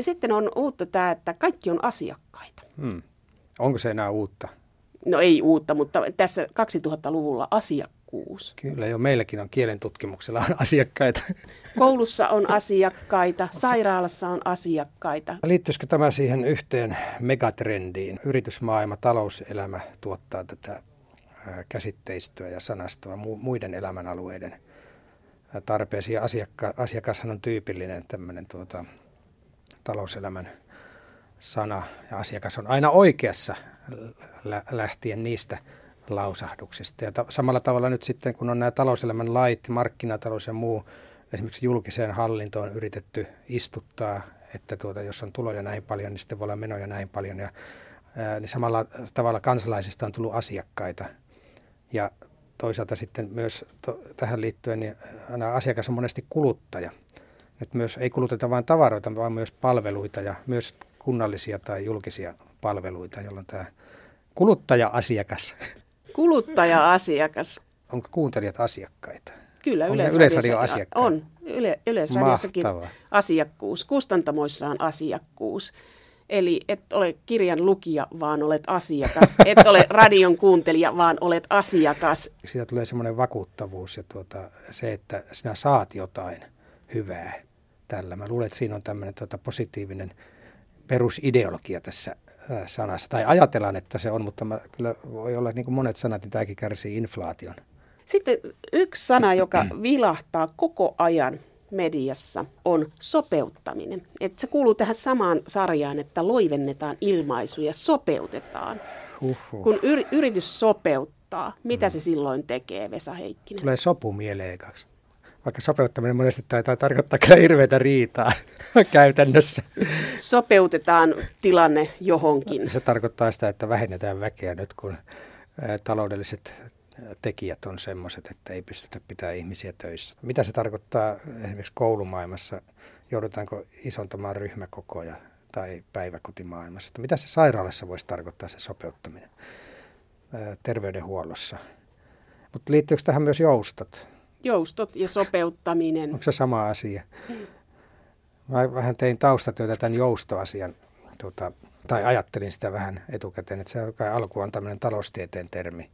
Sitten on uutta tämä, että kaikki on asiakkaita. Hmm. Onko se enää uutta? No ei uutta, mutta tässä 2000-luvulla asiakkuus. Kyllä jo meilläkin on kielen tutkimuksella on asiakkaita. Koulussa on asiakkaita, sairaalassa on asiakkaita. Liittyisikö tämä siihen yhteen megatrendiin? Yritysmaailma, talouselämä tuottaa tätä käsitteistöä ja sanastoa muiden elämänalueiden tarpeisiin. Ja asiakka, asiakashan on tyypillinen tämmöinen tuota, talouselämän sana ja asiakas on aina oikeassa lähtien niistä lausahduksista. Ja ta- samalla tavalla nyt sitten, kun on nämä talouselämän lait, markkinatalous ja muu, esimerkiksi julkiseen hallintoon yritetty istuttaa, että tuota, jos on tuloja näin paljon, niin sitten voi olla menoja näin paljon. Ja, ää, niin samalla tavalla kansalaisista on tullut asiakkaita. Ja toisaalta sitten myös to, tähän liittyen, niin aina asiakas on monesti kuluttaja. Nyt myös ei kuluteta vain tavaroita, vaan myös palveluita ja myös kunnallisia tai julkisia palveluita, jolloin tämä kuluttaja-asiakas. [LAUGHS] Kuluttaja-asiakas. Onko kuuntelijat asiakkaita? Kyllä, Yleisradio asiakkaita. On. Yle, Yleisradiossakin Mahtavaa. asiakkuus. Kustantamoissa on asiakkuus. Eli et ole kirjan lukija, vaan olet asiakas. [LAUGHS] Et ole radion kuuntelija, vaan olet asiakas. Siitä tulee semmoinen vakuuttavuus ja tuota, se, että sinä saat jotain hyvää tällä. Mä luulen, että siinä on tämmöinen tuota, positiivinen perusideologia tässä sanassa. Tai ajatellaan, että se on, mutta mä, kyllä voi olla niin kuin monet sanat, niin tämäkin kärsii inflaation. Sitten yksi sana, joka vilahtaa koko ajan mediassa, on sopeuttaminen. Et se kuuluu tähän samaan sarjaan, että loivennetaan ilmaisuja, sopeutetaan. Uhuh. Kun yr- yritys sopeuttaa, mitä mm. se silloin tekee, Vesa Heikkinen? Tulee sopu mieleen kaksi. Vaikka sopeuttaminen monesti taitaa tarkoittaa kyllä hirveätä riitaa [LAUGHS] käytännössä. Sopeutetaan tilanne johonkin. Se tarkoittaa sitä, että vähennetään väkeä nyt, kun taloudelliset tekijät on semmoiset, että ei pystytä pitämään ihmisiä töissä. Mitä se tarkoittaa esimerkiksi koulumaailmassa? Joudutaanko isontamaan ryhmäkokoja tai päiväkotimaailmassa? Mitä se sairaalassa voisi tarkoittaa se sopeuttaminen terveydenhuollossa? Mutta liittyykö tähän myös joustot? Joustot ja sopeuttaminen. Onko se sama asia? Mä vähän tein taustatyötä tämän joustoasian, tuota, tai ajattelin sitä vähän etukäteen, että se on kai alku on tämmöinen taloustieteen termi,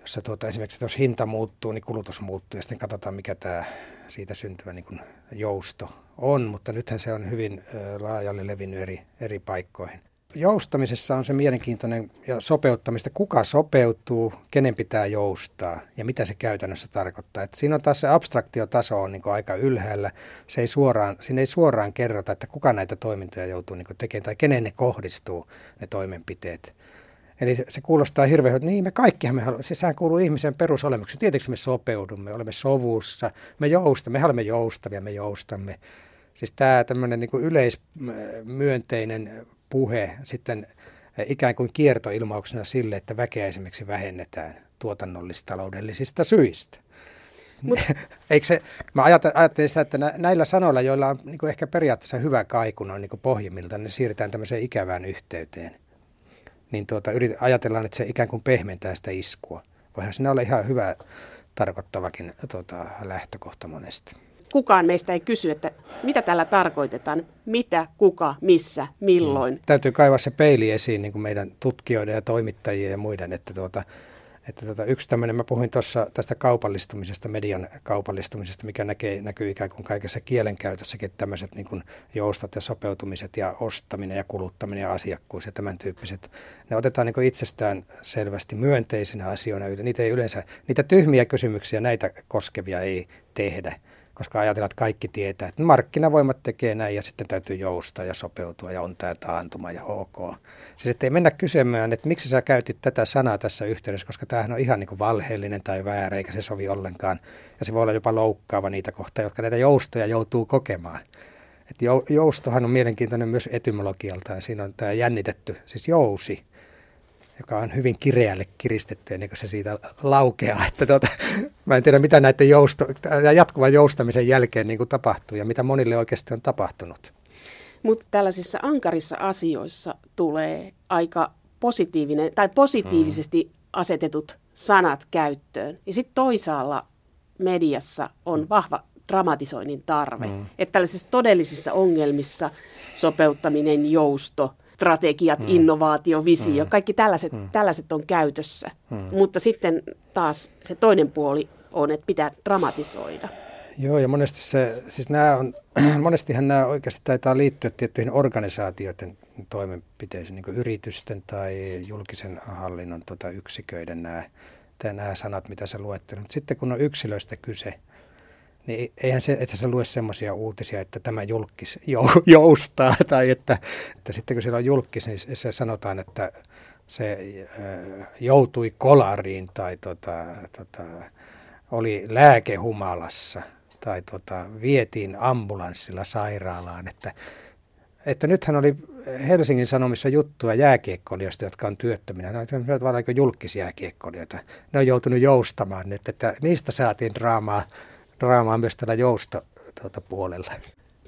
jossa tuota, esimerkiksi jos hinta muuttuu, niin kulutus muuttuu ja sitten katsotaan, mikä tämä siitä syntyvä niin kuin jousto on, mutta nythän se on hyvin laajalle levinnyt eri, eri paikkoihin. Joustamisessa on se mielenkiintoinen ja sopeuttamista, kuka sopeutuu, kenen pitää joustaa ja mitä se käytännössä tarkoittaa. Et siinä on taas se abstraktiotaso on niin aika ylhäällä. Se ei suoraan, siinä ei suoraan kerrota, että kuka näitä toimintoja joutuu niin tekemään tai kenen ne kohdistuu, ne toimenpiteet. Eli se, kuulostaa hirveän, että niin me kaikkihan me haluamme, siis sehän kuuluu ihmisen perusolemukseen. Tietenkin me sopeudumme, olemme sovussa, me joustamme, me olemme joustavia, me joustamme. Siis tämä tämmöinen niin yleismyönteinen puhe sitten ikään kuin kiertoilmauksena sille, että väkeä esimerkiksi vähennetään tuotannollistaloudellisista syistä. Mut. [LAUGHS] Eikö se, mä ajattelin sitä, että näillä sanoilla, joilla on niin ehkä periaatteessa hyvä kaiku noin niin pohjimmilta, niin siirretään tämmöiseen ikävään yhteyteen niin tuota, yrit, ajatellaan, että se ikään kuin pehmentää sitä iskua. Voihan siinä olla ihan hyvä tarkoittavakin tuota, lähtökohta monesti. Kukaan meistä ei kysy, että mitä tällä tarkoitetaan, mitä, kuka, missä, milloin. Hmm. Täytyy kaivaa se peili esiin niin kuin meidän tutkijoiden ja toimittajien ja muiden, että tuota, että tota, yksi tämmöinen, mä puhuin tuossa tästä kaupallistumisesta, median kaupallistumisesta, mikä näkee, näkyy ikään kuin kaikessa kielenkäytössäkin, tämmöiset niin kuin joustot ja sopeutumiset ja ostaminen ja kuluttaminen ja asiakkuus ja tämän tyyppiset, ne otetaan niin kuin itsestään selvästi myönteisinä asioina. Niitä ei yleensä, niitä tyhmiä kysymyksiä näitä koskevia ei tehdä koska ajatellaan, että kaikki tietää, että markkinavoimat tekee näin ja sitten täytyy joustaa ja sopeutua ja on tämä taantuma ja ok. Siis ettei mennä kysymään, että miksi sä käytit tätä sanaa tässä yhteydessä, koska tämähän on ihan niin kuin valheellinen tai väärä eikä se sovi ollenkaan. Ja se voi olla jopa loukkaava niitä kohtaa, jotka näitä joustoja joutuu kokemaan. Et joustohan on mielenkiintoinen myös etymologialta ja siinä on tämä jännitetty, siis jousi joka on hyvin kireälle kiristetty ennen kuin se siitä laukeaa. Että tuota, mä en tiedä, mitä näiden jousto, jatkuvan joustamisen jälkeen niin kuin tapahtuu ja mitä monille oikeasti on tapahtunut. Mutta tällaisissa ankarissa asioissa tulee aika positiivinen tai positiivisesti hmm. asetetut sanat käyttöön. Ja sitten toisaalla mediassa on hmm. vahva dramatisoinnin tarve. Hmm. Että tällaisissa todellisissa ongelmissa sopeuttaminen, jousto – strategiat, mm. innovaatio, visio, mm. kaikki tällaiset, mm. tällaiset on käytössä. Mm. Mutta sitten taas se toinen puoli on, että pitää dramatisoida. Joo, ja monesti se, siis nämä on, [CLEARS THROAT] monestihan nämä oikeasti taitaa liittyä tiettyihin organisaatioiden toimenpiteisiin, niin kuin yritysten tai julkisen hallinnon tota, yksiköiden nämä, nämä sanat, mitä sä luettelet. Mutta sitten kun on yksilöistä kyse, niin eihän se, että se lue semmoisia uutisia, että tämä julkis [LAUGHS] joustaa, tai että, että sitten kun siellä on julkis, niin se sanotaan, että se joutui kolariin tai tota, tota, oli lääkehumalassa tai tota, vietiin ambulanssilla sairaalaan, että, että nythän oli Helsingin Sanomissa juttua jääkiekkoilijoista, jotka on työttöminä. Ne ovat vain julkisjääkiekkoilijoita. Ne on joutunut joustamaan nyt, että niistä saatiin draamaa draamaa myös tällä jousta tuota, puolella.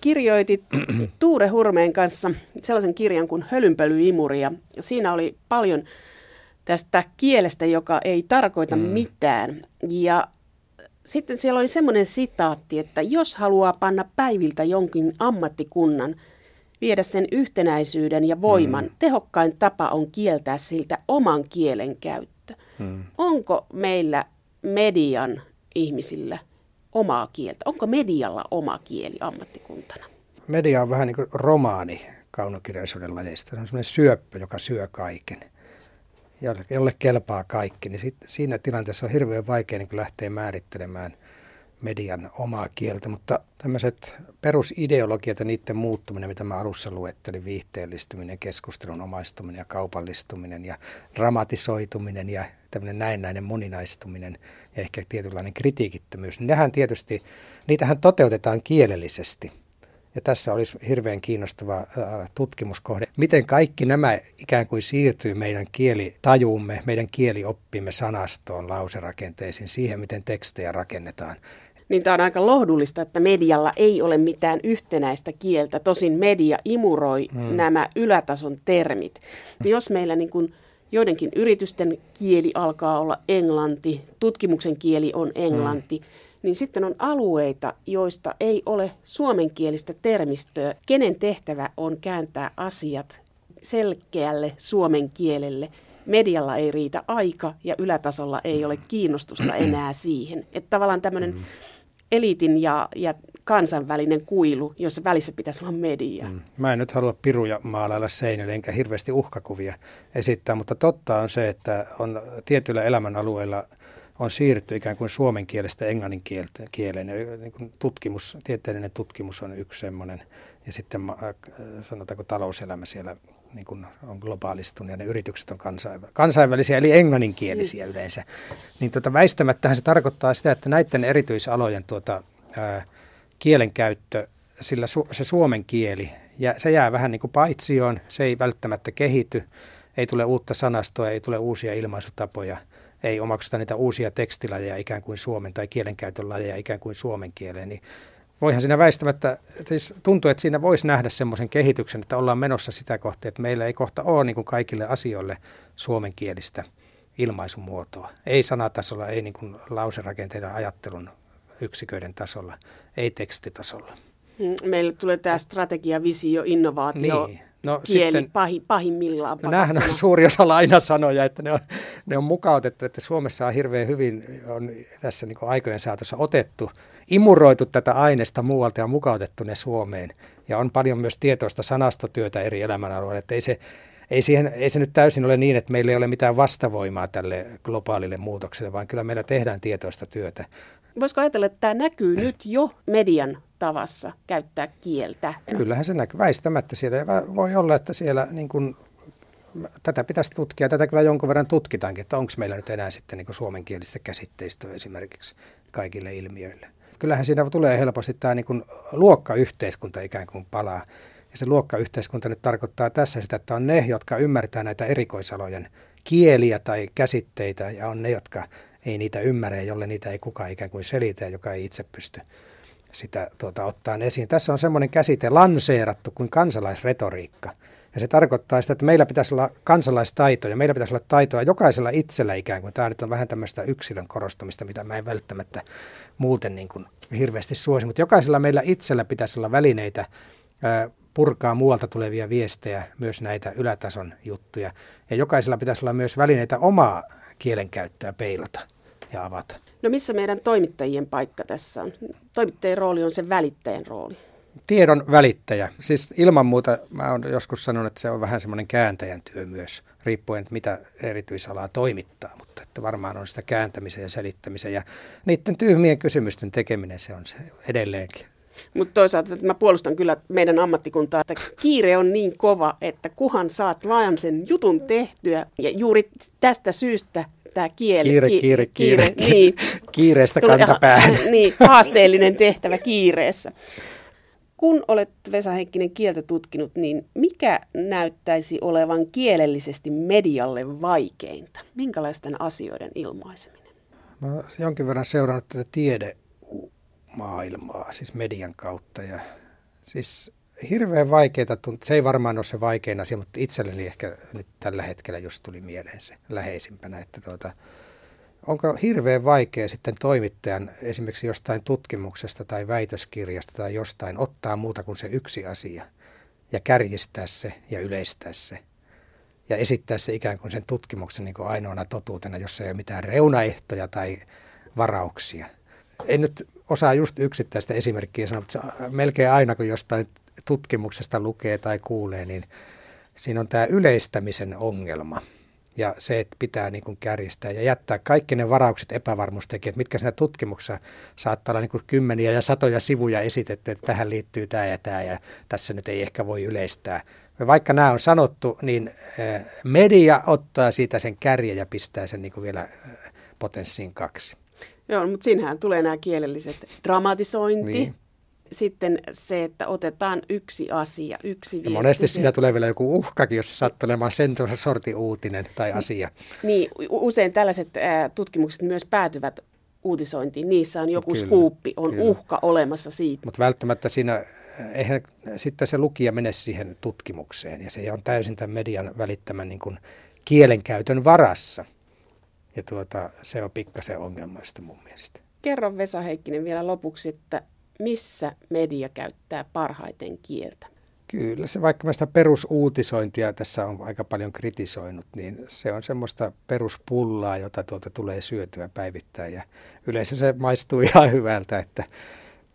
Kirjoitit [CLEARS THROAT] Tuure Hurmeen kanssa sellaisen kirjan kuin Hölynpölyimuri ja siinä oli paljon tästä kielestä, joka ei tarkoita mm. mitään. Ja sitten siellä oli semmoinen sitaatti, että jos haluaa panna päiviltä jonkin ammattikunnan, viedä sen yhtenäisyyden ja voiman, mm. tehokkain tapa on kieltää siltä oman kielen käyttö. Mm. Onko meillä median ihmisillä omaa kieltä? Onko medialla oma kieli ammattikuntana? Media on vähän niin kuin romaani kaunokirjallisuuden lajeista. Se on sellainen syöppö, joka syö kaiken. jolle, jolle kelpaa kaikki, niin sit, siinä tilanteessa on hirveän vaikea niin lähteä määrittelemään median omaa kieltä, mutta tämmöiset perusideologiat ja niiden muuttuminen, mitä mä alussa luettelin, viihteellistyminen, keskustelun omaistuminen ja kaupallistuminen ja dramatisoituminen ja tämmöinen näennäinen moninaistuminen ja ehkä tietynlainen kritiikittömyys, niin nehän tietysti, niitähän toteutetaan kielellisesti – ja tässä olisi hirveän kiinnostava tutkimuskohde, miten kaikki nämä ikään kuin siirtyy meidän kielitajuumme, meidän kielioppimme sanastoon, lauserakenteisiin, siihen miten tekstejä rakennetaan. Niin tämä on aika lohdullista, että medialla ei ole mitään yhtenäistä kieltä. Tosin media imuroi hmm. nämä ylätason termit. Hmm. Jos meillä niin kuin joidenkin yritysten kieli alkaa olla englanti, tutkimuksen kieli on englanti, hmm niin sitten on alueita, joista ei ole suomenkielistä termistöä. Kenen tehtävä on kääntää asiat selkeälle suomen kielelle? Medialla ei riitä aika ja ylätasolla ei ole kiinnostusta enää siihen. Että tavallaan tämmöinen mm. Eliitin ja, ja kansainvälinen kuilu, jossa välissä pitäisi olla media. Mm. Mä en nyt halua piruja maalailla seinälle, enkä hirveästi uhkakuvia esittää, mutta totta on se, että on tietyillä elämänalueilla – on siirrytty ikään kuin suomen kielestä englannin kieleen. Niin kuin tutkimus, tieteellinen tutkimus on yksi semmoinen, ja sitten äh, sanotaanko talouselämä siellä niin kuin on globaalistunut ja ne yritykset on kansainvälisiä, eli englanninkielisiä mm. yleensä. Niin tuota, väistämättähän se tarkoittaa sitä, että näiden erityisalojen tuota, ää, kielenkäyttö, sillä su, se suomen kieli, ja se jää vähän niin kuin paitsioon, se ei välttämättä kehity, ei tule uutta sanastoa, ei tule uusia ilmaisutapoja – ei omaksuta niitä uusia tekstilajeja ikään kuin suomen tai kielenkäytön lajeja ikään kuin suomen kieleen, niin voihan siinä väistämättä, siis tuntuu, että siinä voisi nähdä semmoisen kehityksen, että ollaan menossa sitä kohtaa, että meillä ei kohta ole niin kuin kaikille asioille suomenkielistä ilmaisumuotoa. Ei sanatasolla, ei niin kuin lauserakenteiden ajattelun yksiköiden tasolla, ei tekstitasolla. Meille tulee tämä strategia, visio, innovaatio, niin. No, kieli sitten, pahi, pahimmillaan. No nämähän on suuri osa lainasanoja, että ne on, ne on mukautettu, että Suomessa on hirveän hyvin on tässä niin aikojen saatossa otettu, imuroitu tätä aineesta muualta ja mukautettu ne Suomeen. Ja on paljon myös tietoista sanastotyötä eri elämänalueilla, että ei se, ei, siihen, ei se nyt täysin ole niin, että meillä ei ole mitään vastavoimaa tälle globaalille muutokselle, vaan kyllä meillä tehdään tietoista työtä. Voisiko ajatella, että tämä näkyy nyt jo median tavassa käyttää kieltä. Kyllähän se näkyy väistämättä siellä. Voi olla, että siellä niin kuin, tätä pitäisi tutkia. Tätä kyllä jonkun verran tutkitaankin, että onko meillä nyt enää sitten niin suomenkielistä käsitteistöä esimerkiksi kaikille ilmiöille. Kyllähän siinä tulee helposti tämä niin kuin luokkayhteiskunta ikään kuin palaa. Ja se luokkayhteiskunta nyt tarkoittaa tässä sitä, että on ne, jotka ymmärtää näitä erikoisalojen kieliä tai käsitteitä, ja on ne, jotka ei niitä ymmärrä, jolle niitä ei kukaan ikään kuin selitä, joka ei itse pysty sitä tuota, ottaa esiin. Tässä on semmoinen käsite lanseerattu kuin kansalaisretoriikka. Ja se tarkoittaa sitä, että meillä pitäisi olla kansalaistaitoja, meillä pitäisi olla taitoa jokaisella itsellä ikään kuin. Tämä nyt on vähän tämmöistä yksilön korostumista, mitä mä en välttämättä muuten niin kuin hirveästi suosi, mutta jokaisella meillä itsellä pitäisi olla välineitä purkaa muualta tulevia viestejä, myös näitä ylätason juttuja. Ja jokaisella pitäisi olla myös välineitä omaa kielenkäyttöä peilata ja avata. No missä meidän toimittajien paikka tässä on? Toimittajien rooli on se välittäjän rooli. Tiedon välittäjä. Siis ilman muuta, mä oon joskus sanonut, että se on vähän semmoinen kääntäjän työ myös, riippuen mitä erityisalaa toimittaa, mutta että varmaan on sitä kääntämisen ja selittämisen ja niiden tyhmien kysymysten tekeminen se on se edelleenkin. Mutta toisaalta että mä puolustan kyllä meidän ammattikuntaa, että kiire on niin kova, että kuhan saat vain sen jutun tehtyä. Ja juuri tästä syystä tämä kieli. Kiire, kiire, kiire. kiire [LAUGHS] niin. [LAUGHS] Kiireestä kantapään. [LAUGHS] Niin, haasteellinen tehtävä kiireessä. Kun olet Vesa Heikkinen kieltä tutkinut, niin mikä näyttäisi olevan kielellisesti medialle vaikeinta? Minkälaisten asioiden ilmaiseminen? Mä jonkin verran seurannut tätä tiedemaailmaa, siis median kautta. Ja siis hirveän tuntuu. Se ei varmaan ole se vaikein asia, mutta itselleni ehkä nyt tällä hetkellä just tuli mieleen se läheisimpänä, että tuota, onko hirveän vaikea sitten toimittajan esimerkiksi jostain tutkimuksesta tai väitöskirjasta tai jostain ottaa muuta kuin se yksi asia ja kärjistää se ja yleistää se ja esittää se ikään kuin sen tutkimuksen niin kuin ainoana totuutena, jossa ei ole mitään reunaehtoja tai varauksia. En nyt osaa just yksittäistä esimerkkiä sanoa, mutta melkein aina kun jostain tutkimuksesta lukee tai kuulee, niin siinä on tämä yleistämisen ongelma. ja se, että pitää niin kuin kärjistää ja jättää kaikki ne varaukset epävarmuustekijät, mitkä siinä tutkimuksessa saattaa olla niin kuin kymmeniä ja satoja sivuja esitetty, että tähän liittyy tämä ja tämä ja tässä nyt ei ehkä voi yleistää. Vaikka nämä on sanottu, niin eh, media ottaa siitä sen kärjen ja pistää sen niin kuin vielä eh, potenssiin kaksi. Joo, mutta siinähän tulee nämä kielelliset dramatisointi, niin sitten se, että otetaan yksi asia, yksi viesti. Ja monesti siinä tulee vielä joku uhkakin, jos se sattuu olemaan sen sortin uutinen tai asia. Niin, usein tällaiset ää, tutkimukset myös päätyvät uutisointiin. Niissä on joku kyllä, skuuppi, on kyllä. uhka olemassa siitä. Mutta välttämättä siinä, eihän sitten se lukija mene siihen tutkimukseen. Ja se on täysin tämän median välittämän niin kuin kielenkäytön varassa. Ja tuota, se on pikkasen ongelmallista mun mielestä. Kerro Vesa Heikkinen vielä lopuksi, että missä media käyttää parhaiten kieltä? Kyllä, se vaikka mä sitä perusuutisointia tässä on aika paljon kritisoinut, niin se on semmoista peruspullaa, jota tuolta tulee syötyä päivittäin ja yleensä se maistuu [LAUGHS] ihan hyvältä, että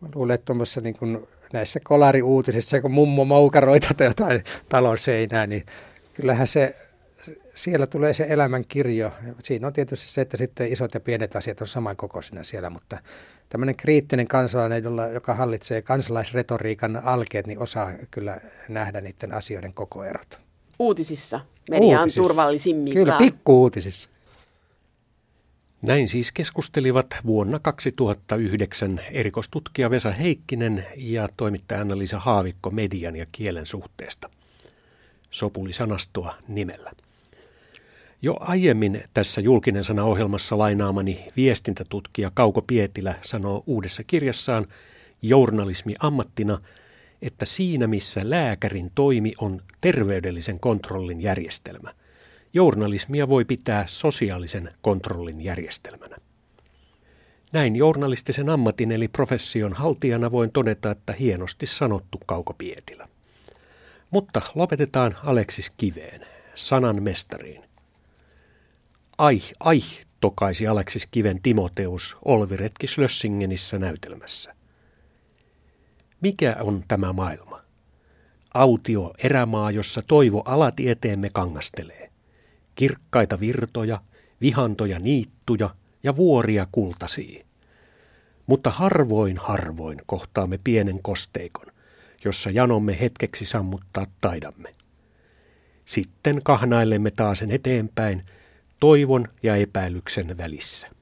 mä luulen, että niin kuin näissä kolariuutisissa, kun mummo moukaroita tai jotain talon seinää, niin kyllähän se siellä tulee se elämän kirjo. Siinä on tietysti se, että sitten isot ja pienet asiat on samankokoisina siellä, mutta tämmöinen kriittinen kansalainen, jolla, joka hallitsee kansalaisretoriikan alkeet, niin osaa kyllä nähdä niiden asioiden koko erot. Uutisissa media Uutisissa. on turvallisimmillaan. Kyllä, pikkuuutisissa. Näin siis keskustelivat vuonna 2009 erikoistutkija Vesa Heikkinen ja toimittaja Anna-Liisa Haavikko median ja kielen suhteesta. Sopuli sanastoa nimellä. Jo aiemmin tässä julkinen sana ohjelmassa lainaamani viestintätutkija Kauko Pietilä sanoo uudessa kirjassaan Journalismi ammattina, että siinä missä lääkärin toimi on terveydellisen kontrollin järjestelmä, journalismia voi pitää sosiaalisen kontrollin järjestelmänä. Näin journalistisen ammatin eli profession haltijana voin todeta, että hienosti sanottu Kauko Pietilä. Mutta lopetetaan Aleksis Kiveen, sanan mestariin. Ai, ai, tokaisi Aleksis Kiven Timoteus Olviretki Slössingenissä näytelmässä. Mikä on tämä maailma? Autio erämaa, jossa toivo alatieteemme kangastelee. Kirkkaita virtoja, vihantoja niittuja ja vuoria kultasii. Mutta harvoin harvoin kohtaamme pienen kosteikon, jossa janomme hetkeksi sammuttaa taidamme. Sitten kahnailemme taasen eteenpäin – toivon ja epäilyksen välissä.